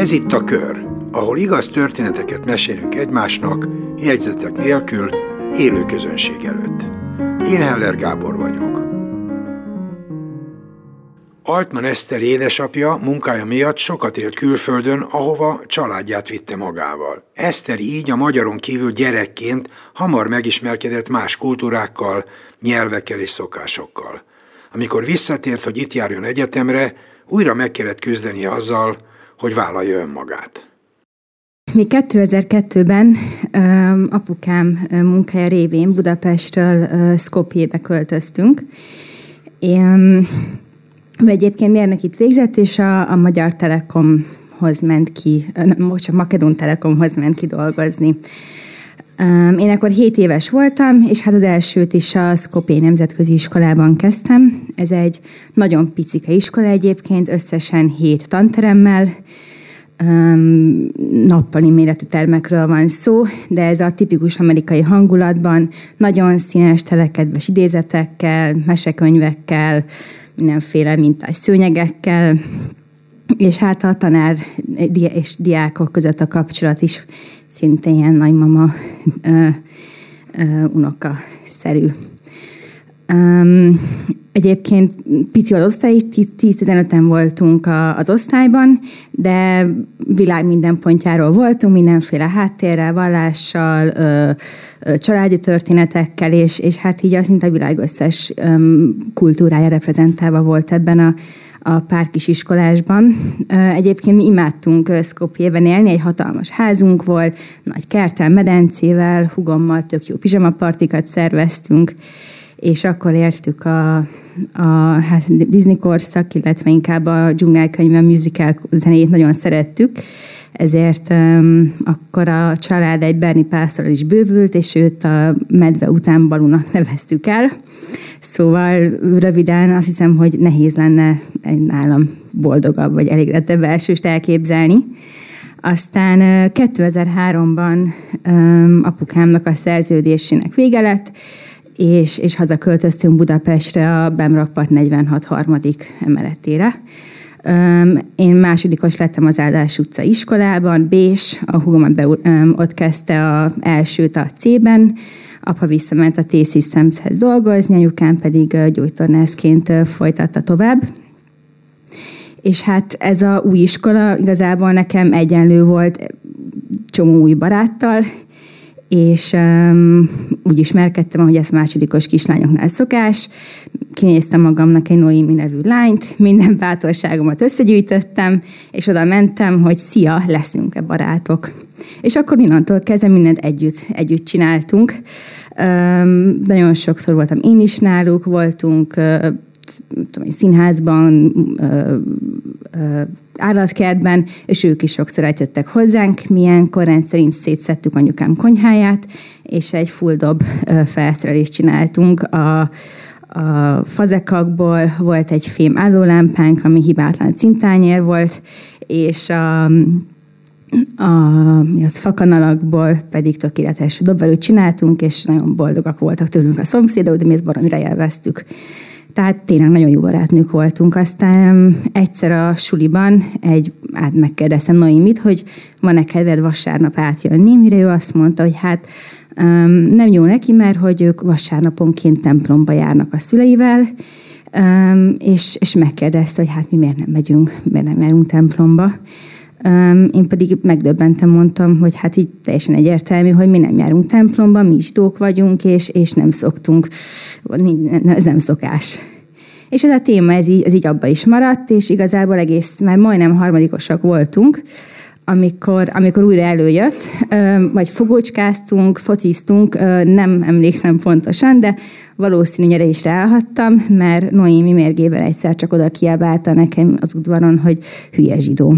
Ez itt a kör, ahol igaz történeteket mesélünk egymásnak, jegyzetek nélkül, élő közönség előtt. Én Heller Gábor vagyok. Altman Eszter édesapja munkája miatt sokat élt külföldön, ahova családját vitte magával. Eszter így a magyaron kívül gyerekként hamar megismerkedett más kultúrákkal, nyelvekkel és szokásokkal. Amikor visszatért, hogy itt járjon egyetemre, újra meg kellett küzdenie azzal, hogy vállalja önmagát. Mi 2002-ben apukám munkája révén Budapestről Skopjébe költöztünk. Én, egyébként mérnökit végzett, és a, a Magyar Telekomhoz ment ki, most csak Makedon Telekomhoz ment ki dolgozni. Én akkor 7 éves voltam, és hát az elsőt is a Skopje Nemzetközi Iskolában kezdtem. Ez egy nagyon picike iskola egyébként, összesen 7 tanteremmel, nappali méretű termekről van szó, de ez a tipikus amerikai hangulatban nagyon színes, telekedves idézetekkel, mesekönyvekkel, mindenféle mintás szőnyegekkel, és hát a tanár és diákok között a kapcsolat is szinte ilyen nagymama ö, ö, unoka szerű. Um, egyébként pici az osztály is, 10-15-en voltunk a, az osztályban, de világ minden pontjáról voltunk, mindenféle háttérrel, vallással, ö, ö, családi történetekkel, és, és hát így az szinte a világ összes ö, kultúrája reprezentálva volt ebben a, a pár kis iskolásban. Egyébként mi imádtunk Skopjében élni, egy hatalmas házunk volt, nagy kertel, medencével, hugommal tök jó pizsamapartikat szerveztünk, és akkor értük a, a hát Disney korszak, illetve inkább a dzsungelkönyv, a musical zenéjét nagyon szerettük, ezért um, akkor a család egy Berni pásztorral is bővült, és őt a medve után Balunak neveztük el. Szóval röviden azt hiszem, hogy nehéz lenne egy nálam boldogabb vagy elégedettebb elsőst elképzelni. Aztán 2003-ban apukámnak a szerződésének vége lett, és, és hazaköltöztünk Budapestre a Bemrakpart 46 harmadik emeletére. Én másodikos lettem az Áldás utca iskolában, Bés, a húgom ott kezdte a elsőt a C-ben, apa visszament a T-Systemshez dolgozni, anyukám pedig gyógytornászként folytatta tovább. És hát ez a új iskola igazából nekem egyenlő volt csomó új baráttal, és um, úgy ismerkedtem, ahogy ez másodikos kislányoknál szokás. Kinéztem magamnak egy Noémi nevű lányt, minden bátorságomat összegyűjtöttem, és oda mentem, hogy szia, leszünk-e barátok. És akkor innantól kezdve mindent együtt, együtt csináltunk. Um, nagyon sokszor voltam én is náluk, voltunk uh, tudom, színházban, uh, uh, állatkertben, és ők is sokszor eljöttek hozzánk. Milyenkor rendszerint szétszettük anyukám konyháját, és egy full dob felszerelést csináltunk a, a fazekakból, volt egy fém állólámpánk, ami hibátlan cintányér volt, és a, a, mi az fakanalakból pedig tökéletes dobverőt csináltunk, és nagyon boldogak voltak tőlünk a szomszédok, de mi ezt baromira élveztük. Tehát tényleg nagyon jó barátnők voltunk. Aztán egyszer a suliban egy, hát megkérdeztem Noémit, hogy van-e kedved vasárnap átjönni, mire ő azt mondta, hogy hát nem jó neki, mert hogy ők vasárnaponként templomba járnak a szüleivel, és, és megkérdezte, hogy hát mi miért nem megyünk, miért nem járunk templomba. Én pedig megdöbbentem, mondtam, hogy hát így teljesen egyértelmű, hogy mi nem járunk templomba, mi zsidók vagyunk, és, és nem szoktunk, ez nem szokás. És ez a téma, ez így, ez így abba is maradt, és igazából egész, már majdnem harmadikosak voltunk, amikor, amikor újra előjött, vagy fogócskáztunk, fociztunk, nem emlékszem pontosan, de valószínű, hogy is ráhattam, mert Noémi mérgében egyszer csak oda kiabálta nekem az udvaron, hogy hülye zsidó.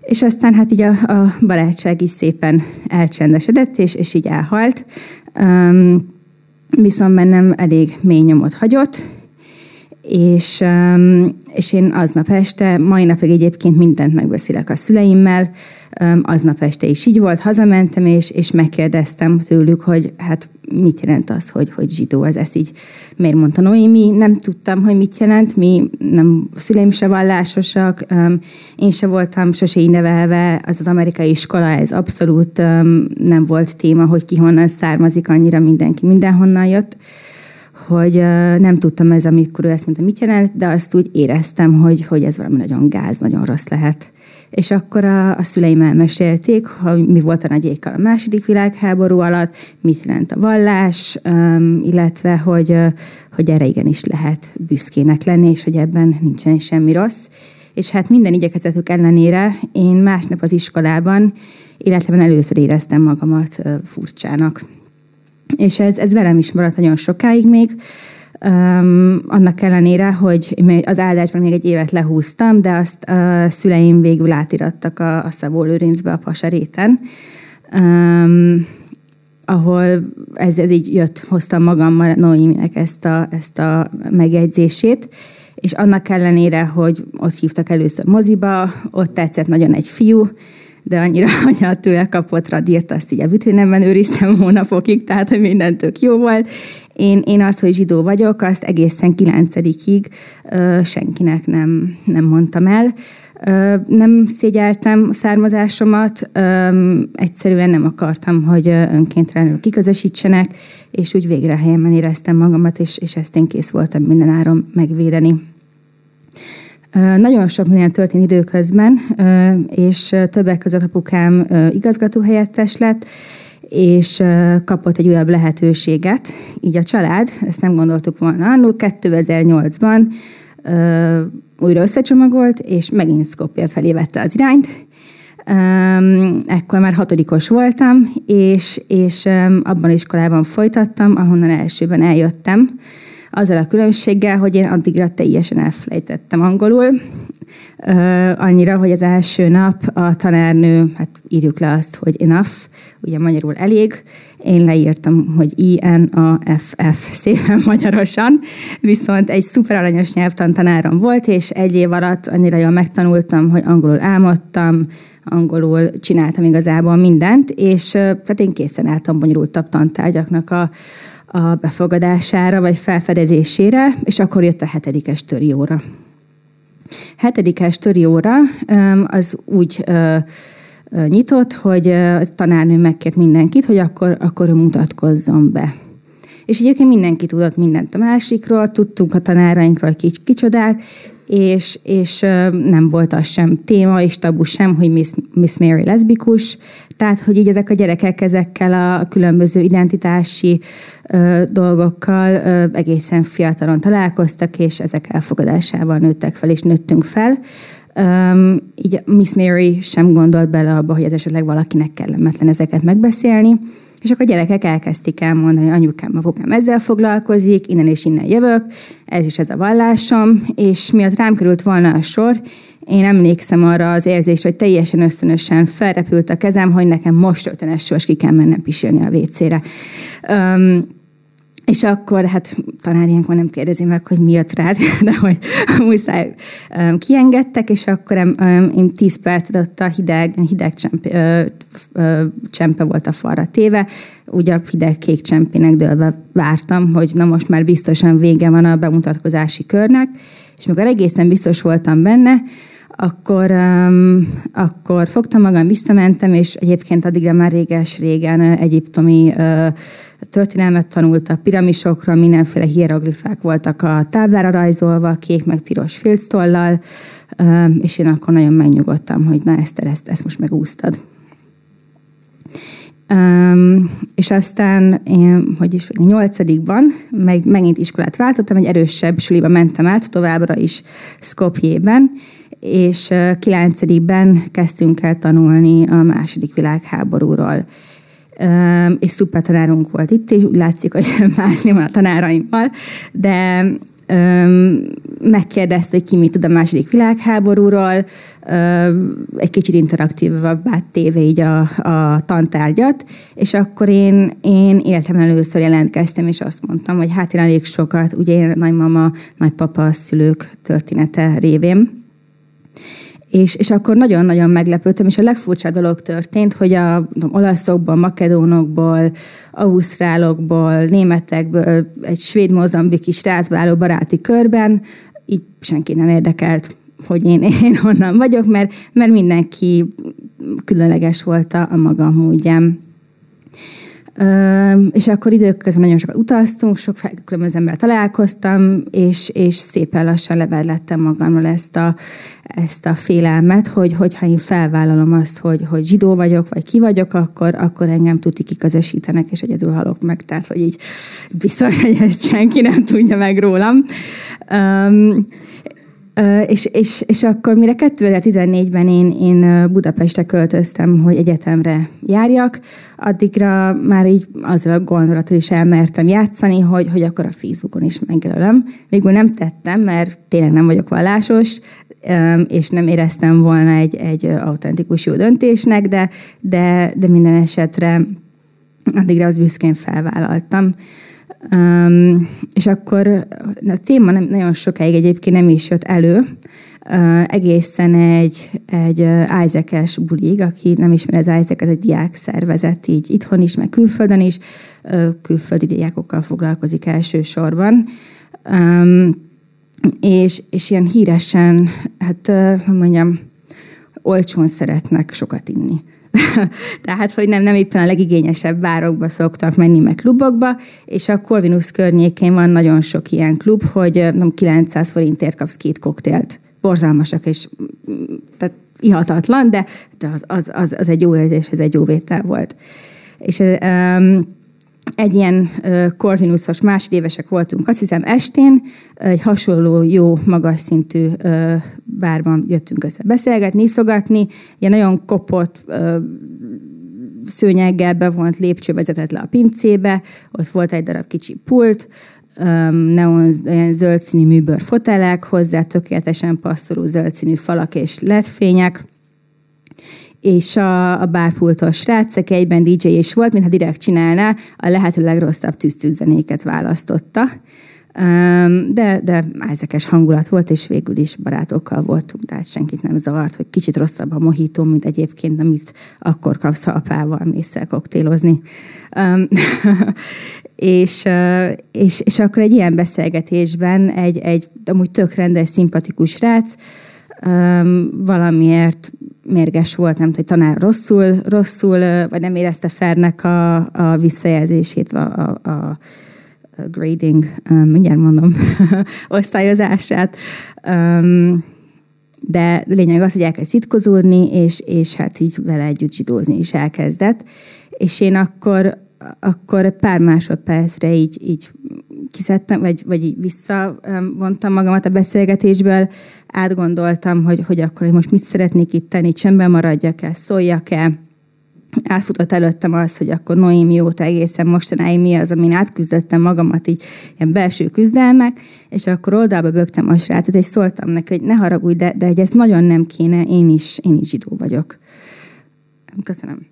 És aztán hát így a, a barátság is szépen elcsendesedett, és, és így elhalt. Um, viszont bennem elég mély nyomot hagyott, és, um, és én aznap este, mai napig egyébként mindent megbeszélek a szüleimmel, um, aznap este is így volt, hazamentem, és, és megkérdeztem tőlük, hogy hát mit jelent az, hogy, hogy zsidó, ez ezt így miért mondta Noémi. Nem tudtam, hogy mit jelent, mi nem, szüleim se vallásosak, én se voltam sose így nevelve, az az amerikai iskola, ez abszolút nem volt téma, hogy ki honnan származik, annyira mindenki mindenhonnan jött hogy nem tudtam ez, amikor ő ezt mondta, mit jelent, de azt úgy éreztem, hogy, hogy ez valami nagyon gáz, nagyon rossz lehet. És akkor a, a szüleim elmesélték, hogy mi volt a nagy a második világháború alatt, mit jelent a vallás, illetve hogy, hogy erre igenis lehet büszkének lenni, és hogy ebben nincsen semmi rossz. És hát minden igyekezetük ellenére én másnap az iskolában életemben először éreztem magamat furcsának. És ez, ez velem is maradt nagyon sokáig még, Um, annak ellenére, hogy az áldásban még egy évet lehúztam, de azt a szüleim végül átirattak a, a Szabó Lőrincbe, a Pasaréten, um, ahol ez, ez így jött, hoztam magammal Noéminek ezt a, ezt a megjegyzését, és annak ellenére, hogy ott hívtak először moziba, ott tetszett nagyon egy fiú, de annyira anya tőle kapott radírt, azt így a vitrinemben őriztem hónapokig, tehát hogy minden tök jó volt. Én, én az, hogy zsidó vagyok, azt egészen kilencedikig ö, senkinek nem, nem mondtam el. Ö, nem szégyeltem a származásomat, ö, egyszerűen nem akartam, hogy önkéntlenül kiközösítsenek, és úgy végre helyemen éreztem magamat, és, és ezt én kész voltam minden áron megvédeni. Nagyon sok minden történt időközben, és többek között apukám igazgatóhelyettes lett, és kapott egy újabb lehetőséget. Így a család, ezt nem gondoltuk volna annó, 2008-ban újra összecsomagolt, és megint Skopje felé vette az irányt. Ekkor már hatodikos voltam, és, és abban iskolában folytattam, ahonnan elsőben eljöttem azzal a különbséggel, hogy én addigra teljesen elfelejtettem angolul, annyira, hogy az első nap a tanárnő, hát írjuk le azt, hogy enough, ugye magyarul elég, én leírtam, hogy I-N-A-F-F, szépen magyarosan, viszont egy szuper aranyos nyelvtantanárom volt, és egy év alatt annyira jól megtanultam, hogy angolul álmodtam, angolul csináltam igazából mindent, és tehát én készen álltam bonyolultabb tantárgyaknak a, a befogadására vagy felfedezésére, és akkor jött a hetedikes töri óra. Hetedikes töri óra az úgy nyitott, hogy a tanárnő megkért mindenkit, hogy akkor, akkor mutatkozzon be. És egyébként mindenki tudott mindent a másikról, tudtunk a tanárainkról, hogy kicsodák, és, és nem volt az sem téma, és tabu sem, hogy Miss, Miss Mary leszbikus, tehát, hogy így ezek a gyerekek ezekkel a különböző identitási ö, dolgokkal ö, egészen fiatalon találkoztak, és ezek elfogadásával nőttek fel, és nőttünk fel. Um, így Miss Mary sem gondolt bele abba, hogy ez esetleg valakinek kellemetlen ezeket megbeszélni, és akkor a gyerekek elkezdték elmondani, anyukám, apukám ezzel foglalkozik, innen és innen jövök, ez is ez a vallásom, és miatt rám került volna a sor, én emlékszem arra az érzés, hogy teljesen ösztönösen felrepült a kezem, hogy nekem most rögtön sors ki kell mennem pisilni a WC-re. Um, és akkor hát tanár ilyenkor nem kérdezi meg, hogy mi jött rád, de hogy muszáj um, kiengedtek, és akkor um, én tíz percet ott a hideg, hideg csempe, uh, uh, csempe volt a falra téve, úgy a hideg kék csempének dőlve vártam, hogy na most már biztosan vége van a bemutatkozási körnek, és mikor egészen biztos voltam benne, akkor, um, akkor fogtam magam, visszamentem, és egyébként addigra már réges-régen egyiptomi uh, történelmet tanultak, piramisokra, mindenféle hieroglifák voltak a táblára rajzolva, kék meg piros filctollal, um, és én akkor nagyon megnyugodtam, hogy na ezt, ezt, ezt most megúsztad. Um, és aztán én, hogy is, nyolcadikban meg, megint iskolát váltottam, egy erősebb suliba mentem át, továbbra is Skopjében, és kilencedikben kezdtünk el tanulni a második világháborúról. És szuper tanárunk volt itt, és úgy látszik, hogy mászni van a tanáraimmal, de megkérdezte, hogy ki mit tud a második világháborúról, egy kicsit interaktívabbá téve így a, a tantárgyat, és akkor én, én életem először jelentkeztem, és azt mondtam, hogy hát én elég sokat, ugye én nagymama, nagypapa, szülők története révén, és, és akkor nagyon-nagyon meglepődtem, és a legfurcsább dolog történt, hogy a tudom, olaszokból, makedónokból, ausztrálokból, németekből, egy svéd-mozambiki srácból álló baráti körben így senki nem érdekelt, hogy én, én honnan vagyok, mert, mert mindenki különleges volt a maga módján és akkor időközben nagyon sokat utaztunk, sok különböző emberrel találkoztam, és, és szépen lassan leverlettem magamról ezt a, ezt a félelmet, hogy hogyha én felvállalom azt, hogy, hogy zsidó vagyok, vagy ki vagyok, akkor, akkor engem tuti kiközösítenek, és egyedül halok meg. Tehát, hogy így biztos, hogy ezt senki nem tudja meg rólam. Um, és, és, és akkor mire 2014-ben én, én Budapestre költöztem, hogy egyetemre járjak, addigra már így azzal a gondolattal is elmertem játszani, hogy, hogy akkor a Facebookon is megjelölöm. Végül nem tettem, mert tényleg nem vagyok vallásos, és nem éreztem volna egy, egy autentikus jó döntésnek, de, de, de minden esetre addigra az büszkén felvállaltam. Um, és akkor a téma nem, nagyon sokáig egyébként nem is jött elő, uh, egészen egy, egy Isaac-es bulig, aki nem ismer az Isaac, ez egy diák szervezet, így itthon is, meg külföldön is, külföldi diákokkal foglalkozik elsősorban. Um, és, és ilyen híresen, hát, uh, mondjam, olcsón szeretnek sokat inni. Tehát, hogy nem, nem éppen a legigényesebb bárokba szoktak menni, meg klubokba, és a Corvinus környékén van nagyon sok ilyen klub, hogy nem 900 forintért kapsz két koktélt. Borzalmasak, és tehát ihatatlan, de, de az, az, az, az, egy jó érzés, ez egy jó vétel volt. És um, egy ilyen Corvinusos másodévesek voltunk, azt hiszem estén, egy hasonló jó, magas szintű bárban jöttünk össze beszélgetni, iszogatni, ilyen nagyon kopott szőnyeggel bevont lépcső vezetett le a pincébe, ott volt egy darab kicsi pult, neon olyan zöld műbőr fotelek, hozzá tökéletesen passzoló zöld színű falak és ledfények, és a, a bárpultos srác, egyben DJ is volt, mintha direkt csinálná, a lehető legrosszabb tűztűzenéket választotta. De, de ezekes hangulat volt, és végül is barátokkal voltunk, tehát senkit nem zavart, hogy kicsit rosszabb a mohító, mint egyébként, amit akkor kapsz, ha apával mész el koktélozni. és, és, és akkor egy ilyen beszélgetésben egy, egy amúgy tök rendes, szimpatikus rác, valamiért mérges volt, nem tudom, tanár rosszul, rosszul, vagy nem érezte Fernek a, a visszajelzését, a, a, a grading, mindjárt mondom, osztályozását. Um, de lényeg az, hogy elkezd szitkozódni, és, és hát így vele együtt zsidózni is elkezdett. És én akkor, akkor pár másodpercre így, így kiszedtem, vagy, vagy így visszavontam magamat a beszélgetésből, átgondoltam, hogy, hogy akkor most mit szeretnék itt tenni, csöndben maradjak-e, szóljak-e, átfutott előttem az, hogy akkor Noémi óta egészen mostanáig mi az, amin átküzdöttem magamat, így ilyen belső küzdelmek, és akkor oldalba bögtem a srácot, és szóltam neki, hogy ne haragudj, de, de hogy ez nagyon nem kéne, én is, én is zsidó vagyok. Köszönöm.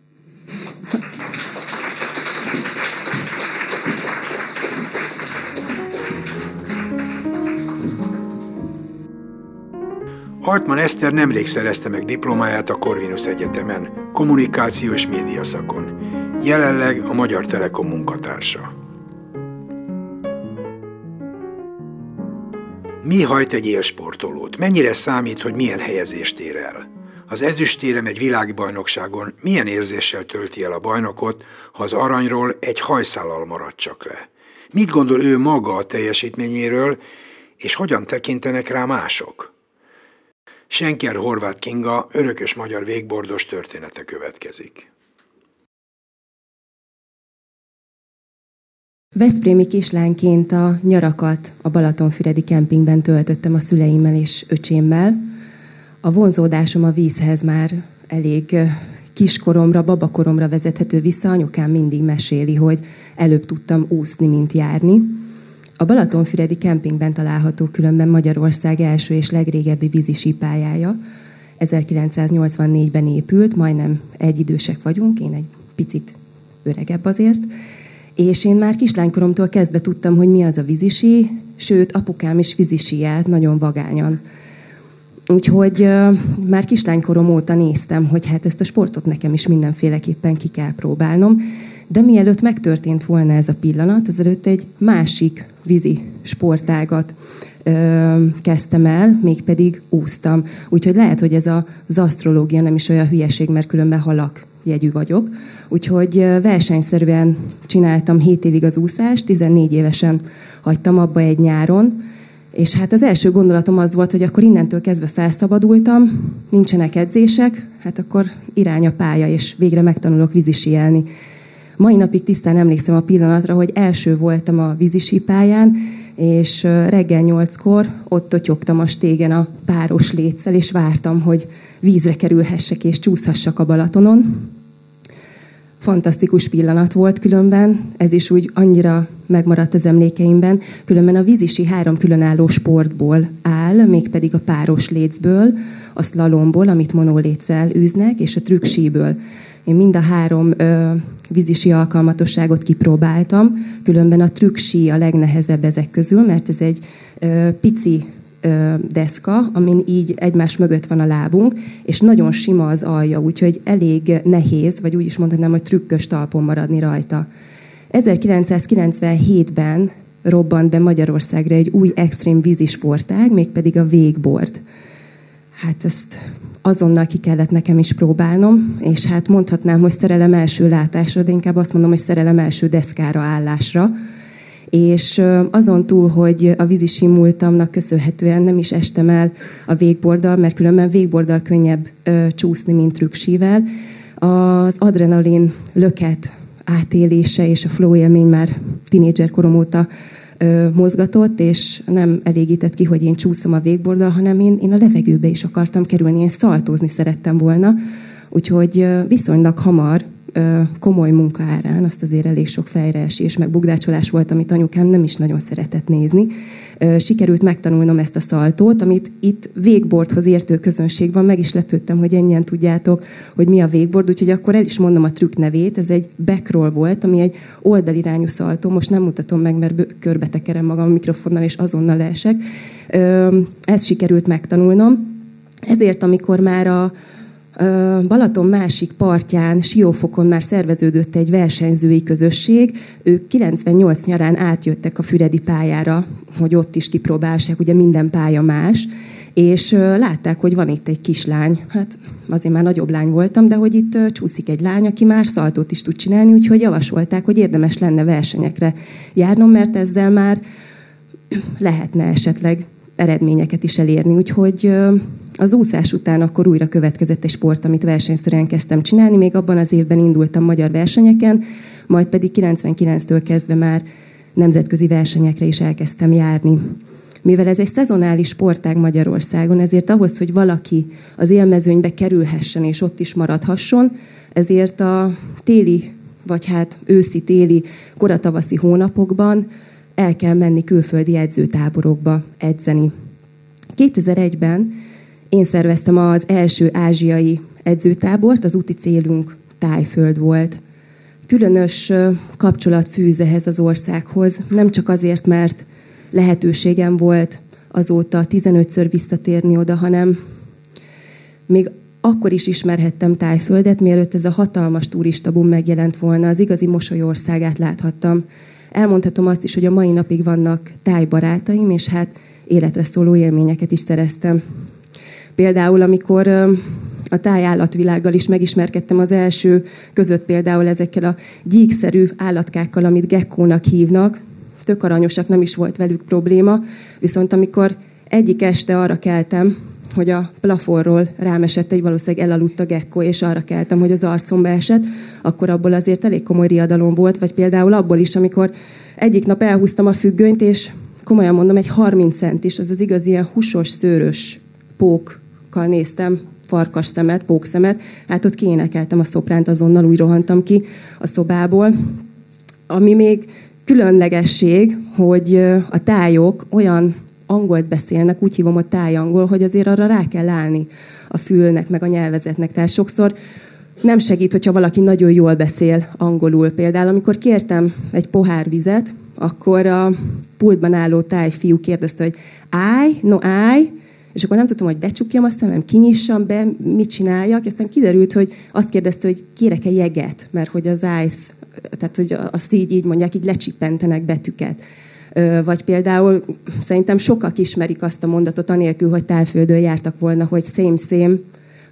Altman Eszter nemrég szerezte meg diplomáját a Corvinus Egyetemen, kommunikáció és média szakon. Jelenleg a Magyar Telekom munkatársa. Mi hajt egy élsportolót? Mennyire számít, hogy milyen helyezést ér el? Az ezüstérem egy világbajnokságon milyen érzéssel tölti el a bajnokot, ha az aranyról egy hajszállal marad csak le? Mit gondol ő maga a teljesítményéről, és hogyan tekintenek rá mások? Senker Horváth Kinga örökös magyar végbordos története következik. Veszprémi kislányként a nyarakat a Balatonfüredi kempingben töltöttem a szüleimmel és öcsémmel. A vonzódásom a vízhez már elég kiskoromra, babakoromra vezethető vissza. Anyukám mindig meséli, hogy előbb tudtam úszni, mint járni. A Balatonfüredi kempingben található különben Magyarország első és legrégebbi vízisipályája. 1984-ben épült, majdnem egyidősek vagyunk, én egy picit öregebb azért. És én már kislánykoromtól kezdve tudtam, hogy mi az a vízisi, sőt, apukám is vízisi járt, nagyon vagányan. Úgyhogy már kislánykorom óta néztem, hogy hát ezt a sportot nekem is mindenféleképpen ki kell próbálnom. De mielőtt megtörtént volna ez a pillanat, azelőtt egy másik vízi sportágat ö, kezdtem el, mégpedig úsztam. Úgyhogy lehet, hogy ez a, az asztrológia nem is olyan hülyeség, mert különben halak jegyű vagyok. Úgyhogy versenyszerűen csináltam 7 évig az úszást, 14 évesen hagytam abba egy nyáron, és hát az első gondolatom az volt, hogy akkor innentől kezdve felszabadultam, nincsenek edzések, hát akkor irány a pálya, és végre megtanulok vízisielni. Mai napig tisztán emlékszem a pillanatra, hogy első voltam a vízisi pályán, és reggel nyolckor ott totyogtam a stégen a páros létszel, és vártam, hogy vízre kerülhessek és csúszhassak a Balatonon. Fantasztikus pillanat volt különben, ez is úgy annyira megmaradt az emlékeimben. Különben a vízisi három különálló sportból áll, mégpedig a páros lécből, a slalomból, amit monoléccel űznek, és a trükksíből. Én mind a három ö, vízisi alkalmatosságot kipróbáltam, különben a trükksí a legnehezebb ezek közül, mert ez egy ö, pici ö, deszka, amin így egymás mögött van a lábunk, és nagyon sima az alja, úgyhogy elég nehéz, vagy úgy is mondhatnám, hogy trükkös talpon maradni rajta. 1997-ben robbant be Magyarországra egy új extrém vízisportág, mégpedig a végboard. Hát ezt azonnal ki kellett nekem is próbálnom, és hát mondhatnám, hogy szerelem első látásra, de inkább azt mondom, hogy szerelem első deszkára állásra. És azon túl, hogy a vízi simultamnak köszönhetően nem is estem el a végbordal, mert különben végbordal könnyebb csúszni, mint trükksível, az adrenalin löket átélése és a flow élmény már tinédzser korom óta mozgatott, és nem elégített ki, hogy én csúszom a végbordal, hanem én, én a levegőbe is akartam kerülni, én szaltózni szerettem volna. Úgyhogy viszonylag hamar komoly munka árán, azt azért elég sok fejreesés, meg bugdácsolás volt, amit anyukám nem is nagyon szeretett nézni. Sikerült megtanulnom ezt a szaltót, amit itt végbordhoz értő közönség van, meg is lepődtem, hogy ennyien tudjátok, hogy mi a végbord, úgyhogy akkor el is mondom a trükk nevét, ez egy backroll volt, ami egy oldalirányú szaltó, most nem mutatom meg, mert körbe tekerem magam a mikrofonnal, és azonnal leesek. Ezt sikerült megtanulnom, ezért, amikor már a, Balaton másik partján, Siófokon már szerveződött egy versenyzői közösség. Ők 98 nyarán átjöttek a Füredi pályára, hogy ott is kipróbálják, ugye minden pálya más, és látták, hogy van itt egy kislány, hát azért már nagyobb lány voltam, de hogy itt csúszik egy lány, aki már szaltót is tud csinálni, úgyhogy javasolták, hogy érdemes lenne versenyekre járnom, mert ezzel már lehetne esetleg eredményeket is elérni. Úgyhogy az úszás után akkor újra következett egy sport, amit versenyszerűen kezdtem csinálni. Még abban az évben indultam magyar versenyeken, majd pedig 99-től kezdve már nemzetközi versenyekre is elkezdtem járni. Mivel ez egy szezonális sportág Magyarországon, ezért ahhoz, hogy valaki az élmezőnybe kerülhessen és ott is maradhasson, ezért a téli, vagy hát őszi-téli, koratavaszi hónapokban el kell menni külföldi edzőtáborokba edzeni. 2001-ben én szerveztem az első ázsiai edzőtábort, az úti célunk Tájföld volt. Különös kapcsolat fűz ehhez az országhoz, nem csak azért, mert lehetőségem volt azóta 15-ször visszatérni oda, hanem még akkor is ismerhettem Tájföldet, mielőtt ez a hatalmas turista boom megjelent volna, az igazi mosolyországát láthattam. Elmondhatom azt is, hogy a mai napig vannak tájbarátaim, és hát életre szóló élményeket is szereztem. Például, amikor a tájállatvilággal is megismerkedtem az első között például ezekkel a gyíkszerű állatkákkal, amit gekkónak hívnak. Tök aranyosak, nem is volt velük probléma. Viszont amikor egyik este arra keltem, hogy a plafonról rám esett egy valószínűleg elaludt a gekkó, és arra keltem, hogy az arcomba esett, akkor abból azért elég komoly riadalom volt, vagy például abból is, amikor egyik nap elhúztam a függönyt, és komolyan mondom, egy 30 centis, az az igaz ilyen húsos, szőrös pók fokkal néztem, farkas szemet, pókszemet, hát ott kiénekeltem a szopránt, azonnal úgy rohantam ki a szobából. Ami még különlegesség, hogy a tájok olyan angolt beszélnek, úgy hívom a tájangol, hogy azért arra rá kell állni a fülnek, meg a nyelvezetnek. Tehát sokszor nem segít, hogyha valaki nagyon jól beszél angolul. Például, amikor kértem egy pohár vizet, akkor a pultban álló tájfiú kérdezte, hogy állj, no állj, És akkor nem tudtam, hogy becsukjam a szemem, kinyissam be, mit csináljak. Aztán kiderült, hogy azt kérdezte, hogy kérek-e jeget, mert hogy az ice, tehát hogy azt így, így mondják, így lecsippentenek betűket. Vagy például szerintem sokak ismerik azt a mondatot, anélkül, hogy tálföldön jártak volna, hogy same, same,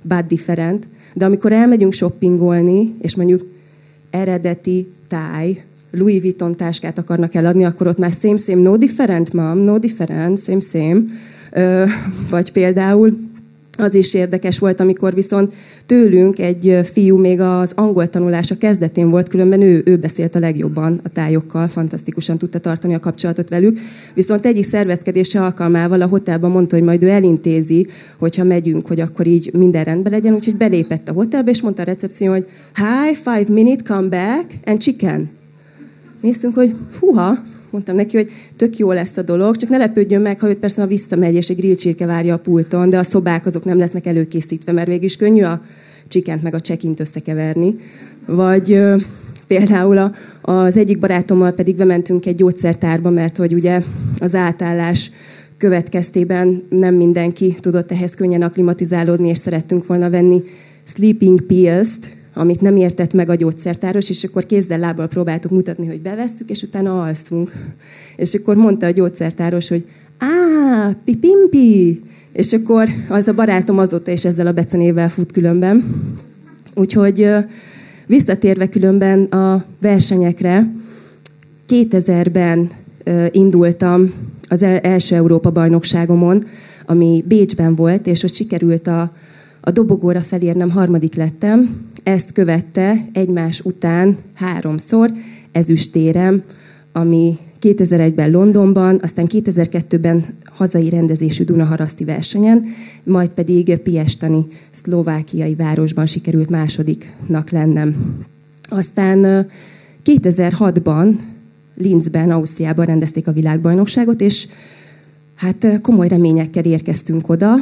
but different. De amikor elmegyünk shoppingolni, és mondjuk eredeti táj, Louis Vuitton táskát akarnak eladni, akkor ott már same, same, no different, mom, no different, same, same. Vagy például az is érdekes volt, amikor viszont tőlünk egy fiú még az angol tanulása kezdetén volt, különben ő, ő beszélt a legjobban a tájokkal, fantasztikusan tudta tartani a kapcsolatot velük. Viszont egyik szervezkedése alkalmával a hotelban mondta, hogy majd ő elintézi, hogyha megyünk, hogy akkor így minden rendben legyen, úgyhogy belépett a hotelbe, és mondta a recepció, hogy hi, five minute, come back, and chicken. Néztünk, hogy huha, mondtam neki, hogy tök jó lesz a dolog, csak ne lepődjön meg, ha őt persze visszamegy, és egy grillcsirke várja a pulton, de a szobák azok nem lesznek előkészítve, mert végig is könnyű a csikent meg a csekint összekeverni. Vagy például a, az egyik barátommal pedig bementünk egy gyógyszertárba, mert hogy ugye az átállás következtében nem mindenki tudott ehhez könnyen aklimatizálódni, és szerettünk volna venni sleeping pills-t, amit nem értett meg a gyógyszertáros, és akkor kézzel lábbal próbáltuk mutatni, hogy bevesszük, és utána alszunk. És akkor mondta a gyógyszertáros, hogy á, pipimpi, és akkor az a barátom azóta is ezzel a becenével fut különben. Úgyhogy visszatérve különben a versenyekre, 2000-ben indultam az első Európa bajnokságomon, ami Bécsben volt, és ott sikerült a, a dobogóra felérnem, harmadik lettem, ezt követte egymás után háromszor ezüstérem, ami 2001-ben Londonban, aztán 2002-ben hazai rendezésű Dunaharaszti versenyen, majd pedig Piestani, szlovákiai városban sikerült másodiknak lennem. Aztán 2006-ban Linzben, Ausztriában rendezték a világbajnokságot, és hát komoly reményekkel érkeztünk oda.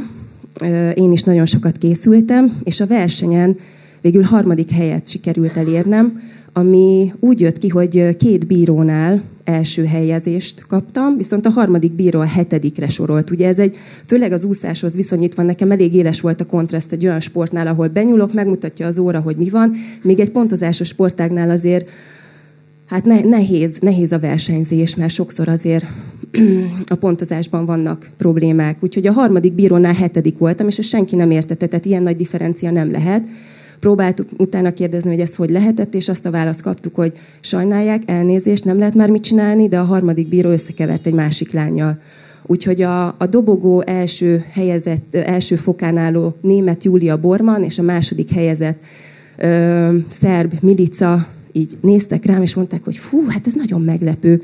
Én is nagyon sokat készültem, és a versenyen végül harmadik helyet sikerült elérnem, ami úgy jött ki, hogy két bírónál első helyezést kaptam, viszont a harmadik bíró a hetedikre sorolt. Ugye ez egy, főleg az úszáshoz viszonyítva nekem elég éles volt a kontraszt egy olyan sportnál, ahol benyúlok, megmutatja az óra, hogy mi van, még egy pontozásos sportágnál azért hát ne, nehéz, nehéz a versenyzés, mert sokszor azért a pontozásban vannak problémák. Úgyhogy a harmadik bírónál hetedik voltam, és ezt senki nem értette, tehát ilyen nagy differencia nem lehet. Próbáltuk utána kérdezni, hogy ez hogy lehetett, és azt a választ kaptuk, hogy sajnálják, elnézést, nem lehet már mit csinálni, de a harmadik bíró összekevert egy másik lányjal. Úgyhogy a, a dobogó első helyezett, első fokán álló német Júlia Borman és a második helyezett ö, szerb Milica így néztek rám, és mondták, hogy fú, hát ez nagyon meglepő.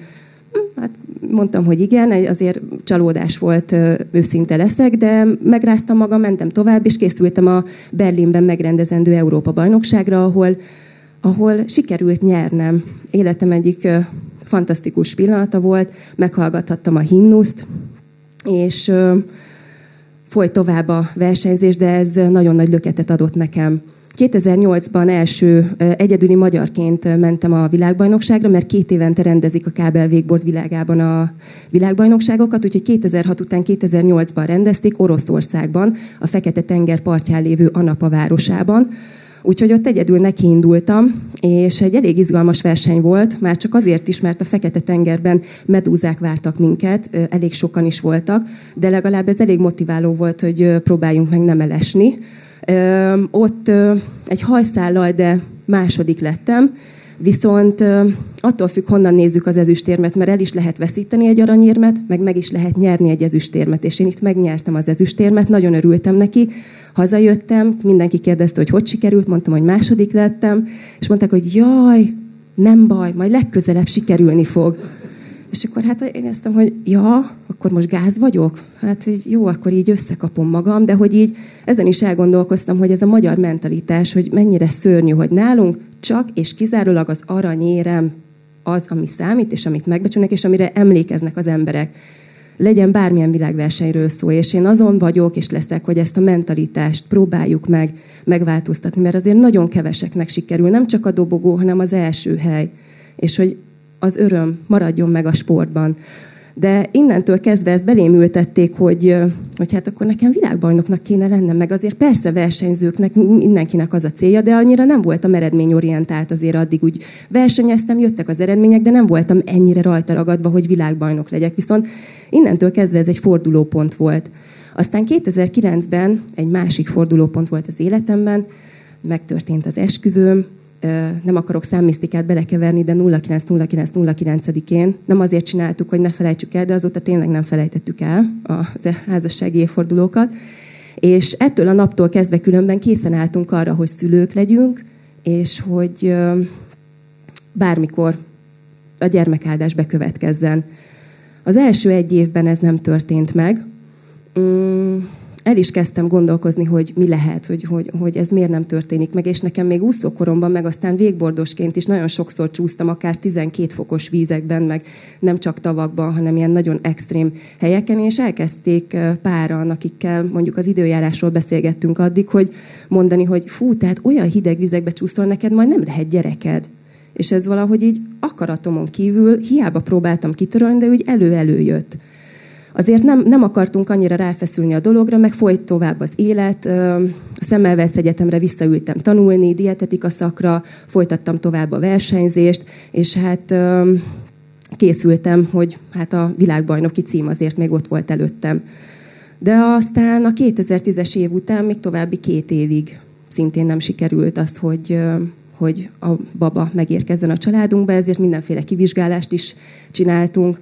Hát mondtam, hogy igen, azért csalódás volt, őszinte leszek, de megráztam magam, mentem tovább, és készültem a Berlinben megrendezendő Európa-bajnokságra, ahol, ahol sikerült nyernem. Életem egyik fantasztikus pillanata volt, meghallgathattam a himnuszt, és folyt tovább a versenyzés, de ez nagyon nagy löketet adott nekem 2008-ban első egyedüli magyarként mentem a világbajnokságra, mert két évente rendezik a kábel végbord világában a világbajnokságokat, úgyhogy 2006 után 2008-ban rendezték Oroszországban, a Fekete-tenger partján lévő Anapa városában. Úgyhogy ott egyedül nekiindultam, és egy elég izgalmas verseny volt, már csak azért is, mert a Fekete-tengerben medúzák vártak minket, elég sokan is voltak, de legalább ez elég motiváló volt, hogy próbáljunk meg nem elesni. Ott egy hajszállal, de második lettem, viszont attól függ, honnan nézzük az ezüstérmet, mert el is lehet veszíteni egy aranyérmet, meg meg is lehet nyerni egy ezüstérmet, és én itt megnyertem az ezüstérmet, nagyon örültem neki. Hazajöttem, mindenki kérdezte, hogy hogy sikerült, mondtam, hogy második lettem, és mondták, hogy jaj, nem baj, majd legközelebb sikerülni fog. És akkor hát én éreztem, hogy ja, akkor most gáz vagyok? Hát hogy jó, akkor így összekapom magam, de hogy így ezen is elgondolkoztam, hogy ez a magyar mentalitás, hogy mennyire szörnyű, hogy nálunk csak és kizárólag az aranyérem az, ami számít, és amit megbecsülnek, és amire emlékeznek az emberek. Legyen bármilyen világversenyről szó, és én azon vagyok, és leszek, hogy ezt a mentalitást próbáljuk meg megváltoztatni, mert azért nagyon keveseknek sikerül, nem csak a dobogó, hanem az első hely. És hogy az öröm maradjon meg a sportban. De innentől kezdve ezt belém ültették, hogy, hogy hát akkor nekem világbajnoknak kéne lennem, meg azért persze versenyzőknek, mindenkinek az a célja, de annyira nem voltam eredményorientált azért addig úgy versenyeztem, jöttek az eredmények, de nem voltam ennyire rajta ragadva, hogy világbajnok legyek. Viszont innentől kezdve ez egy fordulópont volt. Aztán 2009-ben egy másik fordulópont volt az életemben, megtörtént az esküvőm, nem akarok számmisztikát belekeverni, de 09-09-09-én nem azért csináltuk, hogy ne felejtsük el, de azóta tényleg nem felejtettük el a házassági évfordulókat. És ettől a naptól kezdve különben készen álltunk arra, hogy szülők legyünk, és hogy bármikor a gyermekáldás bekövetkezzen. Az első egy évben ez nem történt meg. El is kezdtem gondolkozni, hogy mi lehet, hogy, hogy, hogy ez miért nem történik meg, és nekem még úszókoromban, meg aztán végbordosként is nagyon sokszor csúsztam, akár 12 fokos vízekben, meg nem csak tavakban, hanem ilyen nagyon extrém helyeken, és elkezdték páran, akikkel mondjuk az időjárásról beszélgettünk addig, hogy mondani, hogy fú, tehát olyan hideg vizekbe csúszol, neked majd nem lehet gyereked. És ez valahogy így akaratomon kívül, hiába próbáltam kitörölni, de úgy elő-elő jött. Azért nem, nem akartunk annyira ráfeszülni a dologra, meg folyt tovább az élet. A Szemmelweis Egyetemre visszaültem tanulni, dietetika szakra, folytattam tovább a versenyzést, és hát készültem, hogy hát a világbajnoki cím azért még ott volt előttem. De aztán a 2010-es év után még további két évig szintén nem sikerült az, hogy, hogy a baba megérkezzen a családunkba, ezért mindenféle kivizsgálást is csináltunk.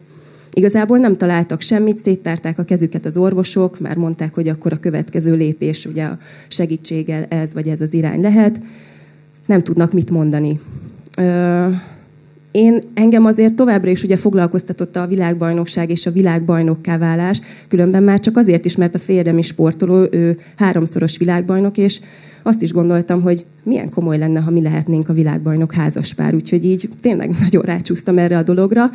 Igazából nem találtak semmit, széttárták a kezüket az orvosok, már mondták, hogy akkor a következő lépés ugye a segítséggel ez vagy ez az irány lehet. Nem tudnak mit mondani. Én engem azért továbbra is ugye foglalkoztatotta a világbajnokság és a világbajnokká válás, különben már csak azért is, mert a férjem is sportoló, ő háromszoros világbajnok, és azt is gondoltam, hogy milyen komoly lenne, ha mi lehetnénk a világbajnok házaspár. Úgyhogy így tényleg nagyon rácsúsztam erre a dologra.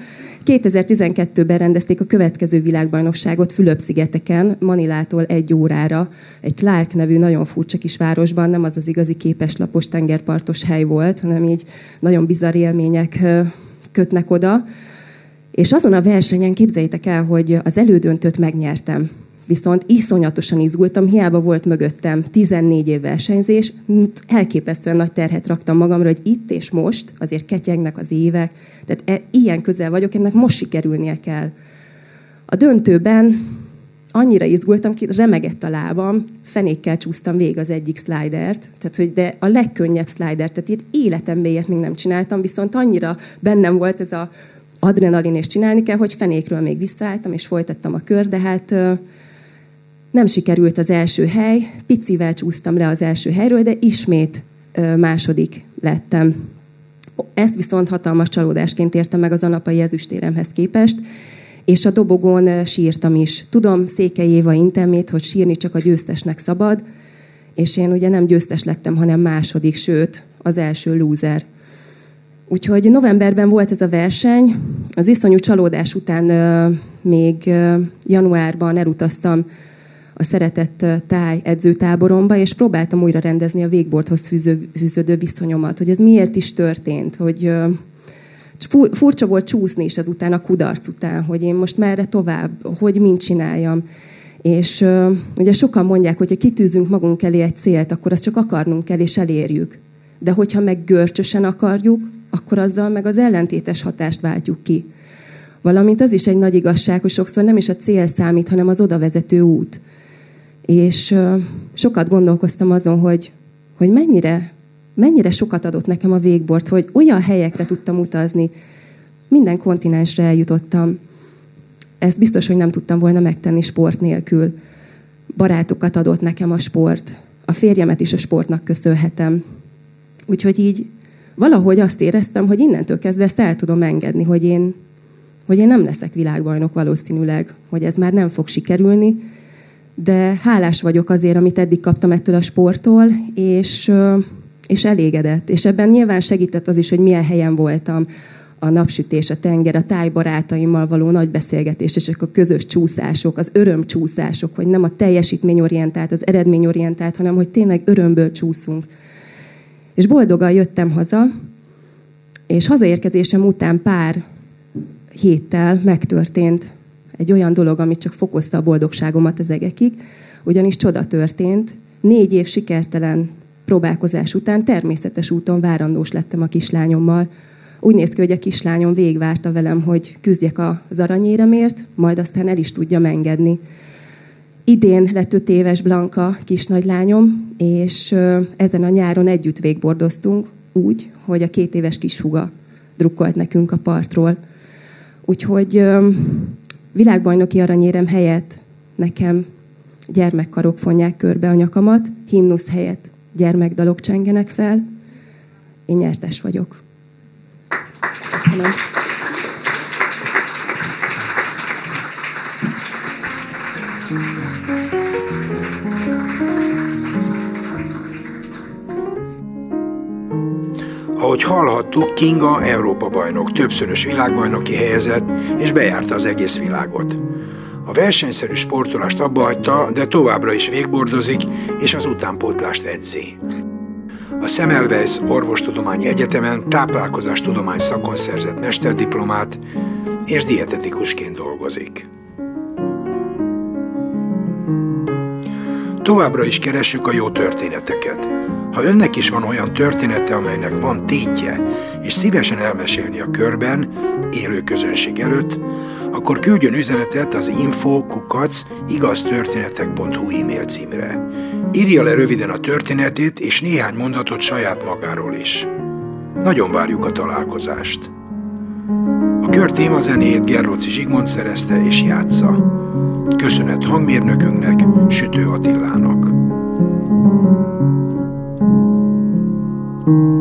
2012-ben rendezték a következő világbajnokságot Fülöp-szigeteken, Manilától egy órára. Egy Clark nevű nagyon furcsa kis városban, nem az az igazi képeslapos tengerpartos hely volt, hanem így nagyon bizarr élmények kötnek oda. És azon a versenyen képzeljétek el, hogy az elődöntőt megnyertem viszont iszonyatosan izgultam, hiába volt mögöttem 14 év versenyzés, elképesztően nagy terhet raktam magamra, hogy itt és most azért ketyegnek az évek, tehát e, ilyen közel vagyok, ennek most sikerülnie kell. A döntőben annyira izgultam, ki remegett a lábam, fenékkel csúsztam végig az egyik slidert, tehát hogy de a legkönnyebb slider, tehát itt életemben ilyet még nem csináltam, viszont annyira bennem volt ez a adrenalin, és csinálni kell, hogy fenékről még visszaálltam, és folytattam a kör, de hát nem sikerült az első hely, picivel csúsztam le az első helyről, de ismét második lettem. Ezt viszont hatalmas csalódásként értem meg az anapai ezüstéremhez képest, és a dobogón sírtam is. Tudom Székely Éva intemét, hogy sírni csak a győztesnek szabad, és én ugye nem győztes lettem, hanem második, sőt, az első lúzer. Úgyhogy novemberben volt ez a verseny, az iszonyú csalódás után még januárban elutaztam a szeretett táj edzőtáboromba, és próbáltam újra rendezni a végbordhoz fűző, fűződő viszonyomat, hogy ez miért is történt, hogy furcsa volt csúszni is ezután a kudarc után, hogy én most merre tovább, hogy mint csináljam. És uh, ugye sokan mondják, hogy ha kitűzünk magunk elé egy célt, akkor azt csak akarnunk kell és elérjük. De hogyha meg görcsösen akarjuk, akkor azzal meg az ellentétes hatást váltjuk ki. Valamint az is egy nagy igazság, hogy sokszor nem is a cél számít, hanem az oda vezető út. És sokat gondolkoztam azon, hogy, hogy mennyire, mennyire sokat adott nekem a végbort, hogy olyan helyekre tudtam utazni, minden kontinensre eljutottam. Ezt biztos, hogy nem tudtam volna megtenni sport nélkül. Barátokat adott nekem a sport. A férjemet is a sportnak köszönhetem. Úgyhogy így valahogy azt éreztem, hogy innentől kezdve ezt el tudom engedni, hogy én, hogy én nem leszek világbajnok valószínűleg, hogy ez már nem fog sikerülni, de hálás vagyok azért, amit eddig kaptam ettől a sporttól, és, és elégedett. És ebben nyilván segített az is, hogy milyen helyen voltam, a napsütés, a tenger, a tájbarátaimmal való nagy beszélgetés, és a közös csúszások, az örömcsúszások, hogy nem a teljesítményorientált, az eredményorientált, hanem hogy tényleg örömből csúszunk. És boldogan jöttem haza, és hazaérkezésem után pár héttel megtörtént egy olyan dolog, amit csak fokozta a boldogságomat az egekig, ugyanis csoda történt. Négy év sikertelen próbálkozás után természetes úton várandós lettem a kislányommal. Úgy néz ki, hogy a kislányom végvárta velem, hogy küzdjek az aranyéremért, majd aztán el is tudja engedni. Idén lett öt éves Blanka kisnagylányom, és ezen a nyáron együtt végbordoztunk úgy, hogy a két éves kishuga drukkolt nekünk a partról. Úgyhogy világbajnoki aranyérem helyett nekem gyermekkarok fonják körbe a nyakamat, himnusz helyett gyermekdalok csengenek fel. Én nyertes vagyok. Köszönöm. Ahogy hallhattuk, Kinga Európa bajnok, többszörös világbajnoki helyezett, és bejárta az egész világot. A versenyszerű sportolást abba hagyta, de továbbra is végbordozik, és az utánpótlást edzi. A Semmelweis Orvostudományi Egyetemen táplálkozástudomány szakon szerzett mesterdiplomát, és dietetikusként dolgozik. Továbbra is keressük a jó történeteket. Ha önnek is van olyan története, amelynek van tétje, és szívesen elmesélni a körben, élő közönség előtt, akkor küldjön üzenetet az info.kukac igaztörténetek.hu e-mail címre. Írja le röviden a történetét és néhány mondatot saját magáról is. Nagyon várjuk a találkozást. A kör téma zenét Gerlóci Zsigmond szerezte és játsza. Köszönet hangmérnökünknek, Sütő Attilának. thank you.